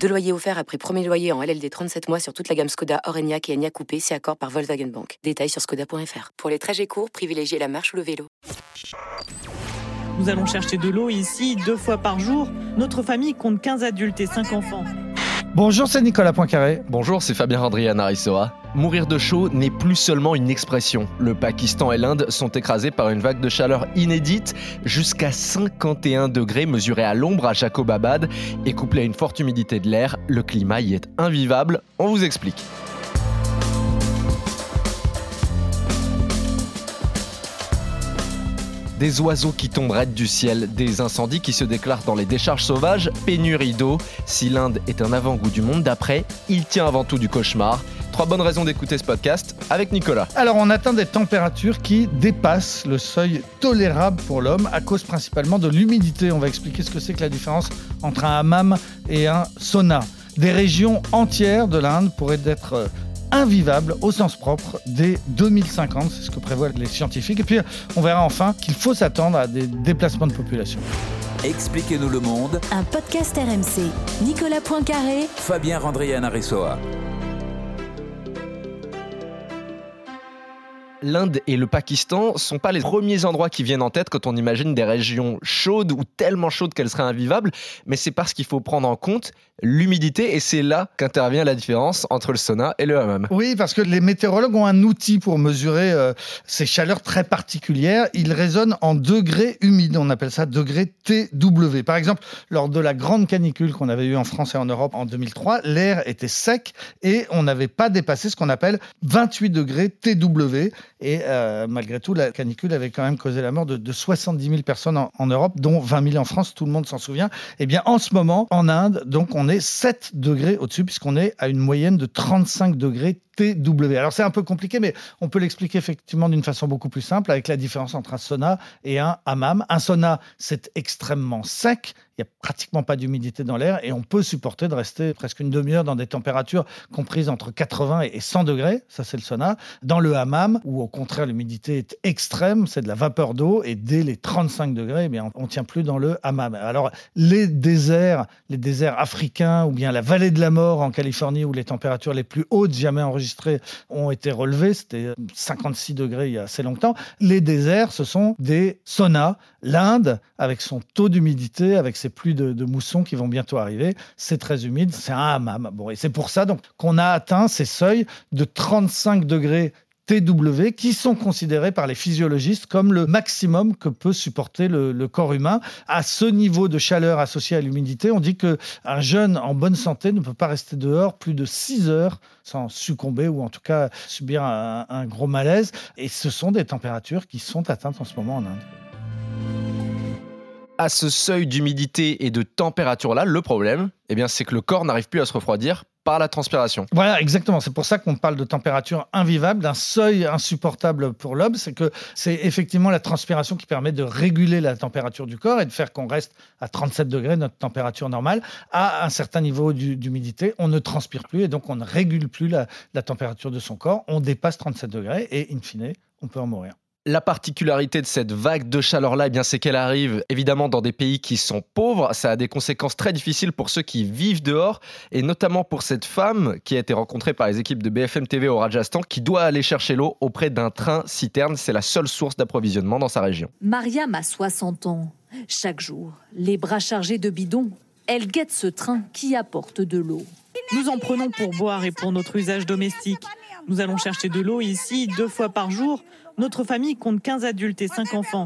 Deux loyers offerts après premier loyer en LLD 37 mois sur toute la gamme Skoda, Orenia et Enya Coupé, c'est accord par Volkswagen Bank. Détails sur skoda.fr. Pour les trajets courts, privilégiez la marche ou le vélo. Nous allons chercher de l'eau ici deux fois par jour. Notre famille compte 15 adultes et 5 enfants. Bonjour, c'est Nicolas Poincaré. Bonjour, c'est Fabien Andrian Arissoa. Mourir de chaud n'est plus seulement une expression. Le Pakistan et l'Inde sont écrasés par une vague de chaleur inédite, jusqu'à 51 degrés mesurés à l'ombre à Jacobabad et couplé à une forte humidité de l'air, le climat y est invivable. On vous explique. Des oiseaux qui tombent raides du ciel, des incendies qui se déclarent dans les décharges sauvages, pénurie d'eau. Si l'Inde est un avant-goût du monde d'après, il tient avant tout du cauchemar. Trois bonnes raisons d'écouter ce podcast avec Nicolas. Alors, on atteint des températures qui dépassent le seuil tolérable pour l'homme à cause principalement de l'humidité. On va expliquer ce que c'est que la différence entre un hammam et un sauna. Des régions entières de l'Inde pourraient être invivable au sens propre dès 2050, c'est ce que prévoient les scientifiques. Et puis on verra enfin qu'il faut s'attendre à des déplacements de population. Expliquez-nous le monde. Un podcast RMC. Nicolas Poincaré. Fabien Randrian Aressoa. l'Inde et le Pakistan sont pas les premiers endroits qui viennent en tête quand on imagine des régions chaudes ou tellement chaudes qu'elles seraient invivables, mais c'est parce qu'il faut prendre en compte l'humidité et c'est là qu'intervient la différence entre le sauna et le hammam. Oui, parce que les météorologues ont un outil pour mesurer euh, ces chaleurs très particulières. Ils raisonnent en degrés humides, on appelle ça degrés TW. Par exemple, lors de la grande canicule qu'on avait eue en France et en Europe en 2003, l'air était sec et on n'avait pas dépassé ce qu'on appelle 28 degrés TW. Et euh, malgré tout, la canicule avait quand même causé la mort de, 70 000 personnes en, Europe, dont 20 000 en France, tout le monde s'en souvient. Eh bien, en ce moment, en Inde, donc on est 7 degrés au-dessus, puisqu'on est à une moyenne de 35 degrés TW. Alors c'est un peu compliqué, mais on peut l'expliquer effectivement d'une façon beaucoup plus simple avec la différence entre un sauna et un hammam. Un sauna, c'est extrêmement sec, il n'y a pratiquement pas d'humidité dans l'air et on peut supporter de rester presque une demi-heure dans des températures comprises entre 80 et 100 degrés, ça c'est le sauna. Dans le hammam, où au contraire l'humidité est extrême, c'est de la vapeur d'eau et dès les 35 degrés, eh bien, on ne tient plus dans le hammam. Alors les déserts, les déserts africains ou bien la vallée de la mort en Californie où les températures les plus hautes jamais enregistrées ont été relevés. C'était 56 degrés il y a assez longtemps. Les déserts, ce sont des saunas. L'Inde, avec son taux d'humidité, avec ses pluies de, de, moussons qui vont bientôt arriver, c'est très humide. C'est un hammam. Bon, et c'est pour ça qu'on a atteint ces seuils de 35 degrés TW qui sont considérés par les physiologistes comme le maximum que peut supporter le, corps humain. À ce niveau de chaleur associé à l'humidité, on dit qu'un jeune en bonne santé ne peut pas rester dehors plus de 6 heures sans succomber ou en tout cas subir un, un gros malaise. Et ce sont des températures qui sont atteintes en ce moment en Inde à ce seuil d'humidité et de température-là, le problème, eh bien, c'est que le corps n'arrive plus à se refroidir par la transpiration. Voilà, exactement. C'est pour ça qu'on parle de température invivable, d'un seuil insupportable pour l'homme. C'est que c'est effectivement la transpiration qui permet de réguler la température du corps et de faire qu'on reste à 37 degrés, notre température normale, à un certain niveau d'humidité. On ne transpire plus et donc on ne régule plus la, la température de son corps. On dépasse 37 degrés et in fine, on peut en mourir. La particularité de cette vague de chaleur-là, eh bien, c'est qu'elle arrive évidemment dans des pays qui sont pauvres. Ça a des conséquences très difficiles pour ceux qui vivent dehors, et notamment pour cette femme qui a été rencontrée par les équipes de BFM TV au Rajasthan, qui doit aller chercher l'eau auprès d'un train citerne. C'est la seule source d'approvisionnement dans sa région. Mariam a 60 ans. Chaque jour, les bras chargés de bidons, elle guette ce train qui apporte de l'eau. Nous en prenons pour boire et pour notre usage domestique. Nous allons chercher de l'eau ici deux fois par jour notre famille compte 15 adultes et 5 enfants.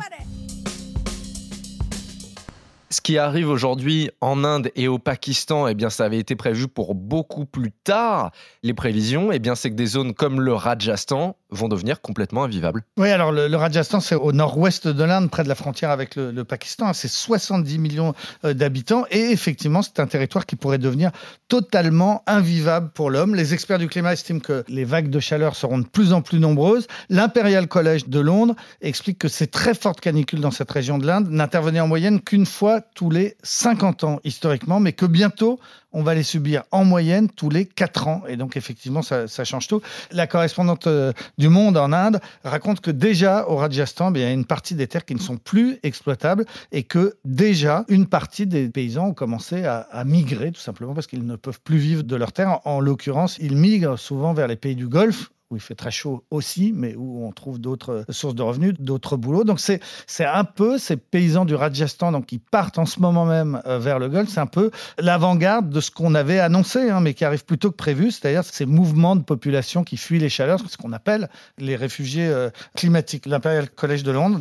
Ce qui arrive aujourd'hui en Inde et au Pakistan, eh bien, ça avait été prévu pour beaucoup plus tard. Les prévisions, eh bien, c'est que des zones comme le Rajasthan vont devenir complètement invivables. Oui, alors le, Rajasthan, c'est au nord-ouest de l'Inde, près de la frontière avec le, le Pakistan. C'est 70 millions euh, d'habitants et effectivement, c'est un territoire qui pourrait devenir totalement invivable pour l'homme. Les experts du climat estiment que les vagues de chaleur seront de plus en plus nombreuses. L'Imperial College de Londres explique que ces très fortes canicules dans cette région de l'Inde n'intervenaient en moyenne qu'une fois tous les 50 ans historiquement, mais que bientôt on va les subir en moyenne tous les 4 ans. Et donc, effectivement, ça, ça change tout. La correspondante euh, du Monde en Inde raconte que déjà, au Rajasthan, il y a une partie des terres qui ne sont plus exploitables et que déjà, une partie des paysans ont commencé à, migrer, tout simplement parce qu'ils ne peuvent plus vivre de leurs terres. En l'occurrence, ils migrent souvent vers les pays du Golfe, où il fait très chaud aussi, mais où on trouve d'autres sources de revenus, d'autres boulots. Donc c'est un peu ces paysans du Rajasthan donc qui partent en ce moment même euh, vers le Golfe, c'est un peu l'avant-garde de ce qu'on avait annoncé, hein, mais qui arrive plus tôt que prévu, c'est-à-dire ces mouvements de population qui fuient les chaleurs, ce qu'on appelle les réfugiés euh, climatiques. L'Imperial College de Londres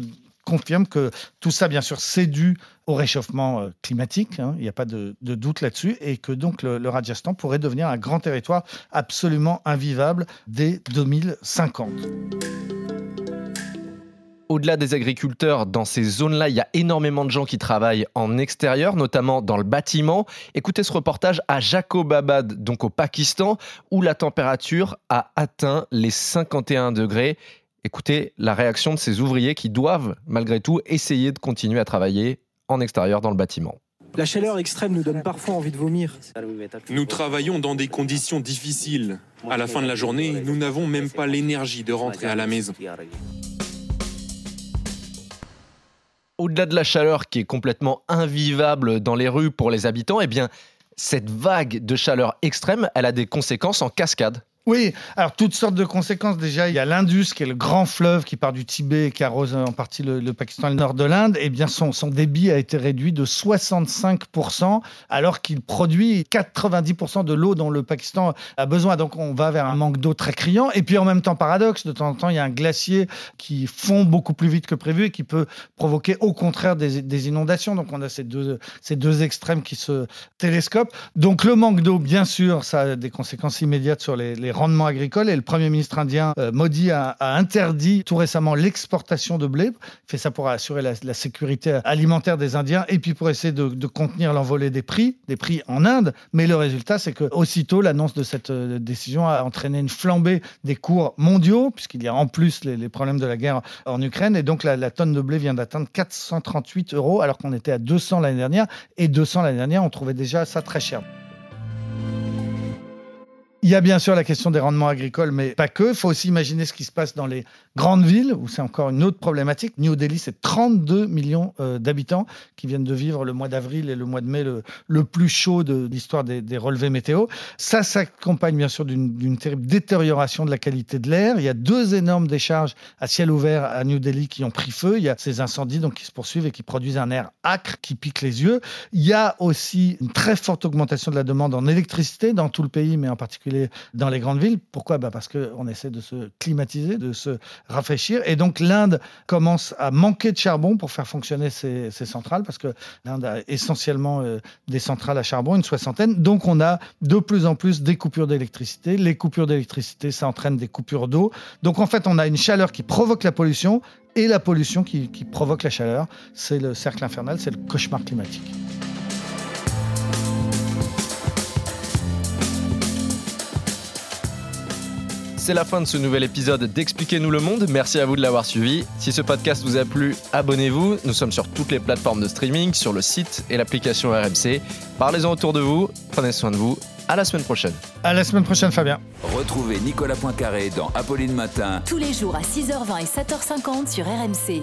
confirme que tout ça, bien sûr, c'est dû au réchauffement euh, climatique, hein, il n'y a pas de, doute là-dessus, et que donc le, le Rajasthan pourrait devenir un grand territoire absolument invivable dès 2050. Au-delà des agriculteurs, dans ces zones-là, il y a énormément de gens qui travaillent en extérieur, notamment dans le bâtiment. Écoutez ce reportage à Jacobabad, donc au Pakistan, où la température a atteint les 51 degrés. Écoutez la réaction de ces ouvriers qui doivent, malgré tout, essayer de continuer à travailler en extérieur dans le bâtiment. La chaleur extrême nous donne parfois envie de vomir. Nous travaillons dans des conditions difficiles. À la fin de la journée, nous n'avons même pas l'énergie de rentrer à la maison. Au-delà de la chaleur qui est complètement invivable dans les rues pour les habitants, eh bien, cette vague de chaleur extrême, elle a des conséquences en cascade. Oui, alors toutes sortes de conséquences. Déjà, il y a l'Indus, qui est le grand fleuve qui part du Tibet et qui arrose en partie le, Pakistan et le nord de l'Inde. Eh bien, son, débit a été réduit de 65%, alors qu'il produit 90% de l'eau dont le Pakistan a besoin. Donc, on va vers un manque d'eau très criant. Et puis, en même temps, paradoxe, de temps en temps, il y a un glacier qui fond beaucoup plus vite que prévu et qui peut provoquer, au contraire, des, inondations. Donc, on a ces deux, ces deux extrêmes qui se télescopent. Donc, le manque d'eau, bien sûr, ça a des conséquences immédiates sur les, les rendements agricoles et le Premier ministre indien euh, Modi a, interdit tout récemment l'exportation de blé. Il fait ça pour assurer la, sécurité alimentaire des Indiens et puis pour essayer de, contenir l'envolée des prix, des prix en Inde. Mais le résultat, c'est que aussitôt l'annonce de cette euh, décision a entraîné une flambée des cours mondiaux, puisqu'il y a en plus les, les, problèmes de la guerre en Ukraine. Et donc la, la tonne de blé vient d'atteindre 438 euros alors qu'on était à 200 l'année dernière. Et 200 l'année dernière, on trouvait déjà ça très cher. Il y a bien sûr la question des rendements agricoles, mais pas que. Il faut aussi imaginer ce qui se passe dans les grandes villes, où c'est encore une autre problématique. New Delhi, c'est 32 millions euh, d'habitants qui viennent de vivre le mois d'avril et le mois de mai le, plus chaud de l'histoire des, des, relevés météo. Ça s'accompagne bien sûr d'une terrible détérioration de la qualité de l'air. Il y a deux énormes décharges à ciel ouvert à New Delhi qui ont pris feu. Il y a ces incendies donc, qui se poursuivent et qui produisent un air acre qui pique les yeux. Il y a aussi une très forte augmentation de la demande en électricité dans tout le pays, mais en particulier dans les grandes villes. Pourquoi? Bah Parce qu'on essaie de se climatiser, de se rafraîchir. Et donc l'Inde commence à manquer de charbon pour faire fonctionner ses, centrales, parce que l'Inde a essentiellement euh, des centrales à charbon, une soixantaine. Donc on a de plus en plus des coupures d'électricité. Les coupures d'électricité, ça entraîne des coupures d'eau. Donc en fait, on a une chaleur qui provoque la pollution et la pollution qui provoque la chaleur. C'est le cercle infernal, c'est le cauchemar climatique. C'est la fin de ce nouvel épisode d'Expliquez-nous le monde. Merci à vous de l'avoir suivi. Si ce podcast vous a plu, abonnez-vous. Nous sommes sur toutes les plateformes de streaming, sur le site et l'application RMC. Parlez-en autour de vous. Prenez soin de vous. À la semaine prochaine. À la semaine prochaine, Fabien. Retrouvez Nicolas Poincaré dans Apolline Matin. Tous les jours à 6h20 et 7h50 sur RMC.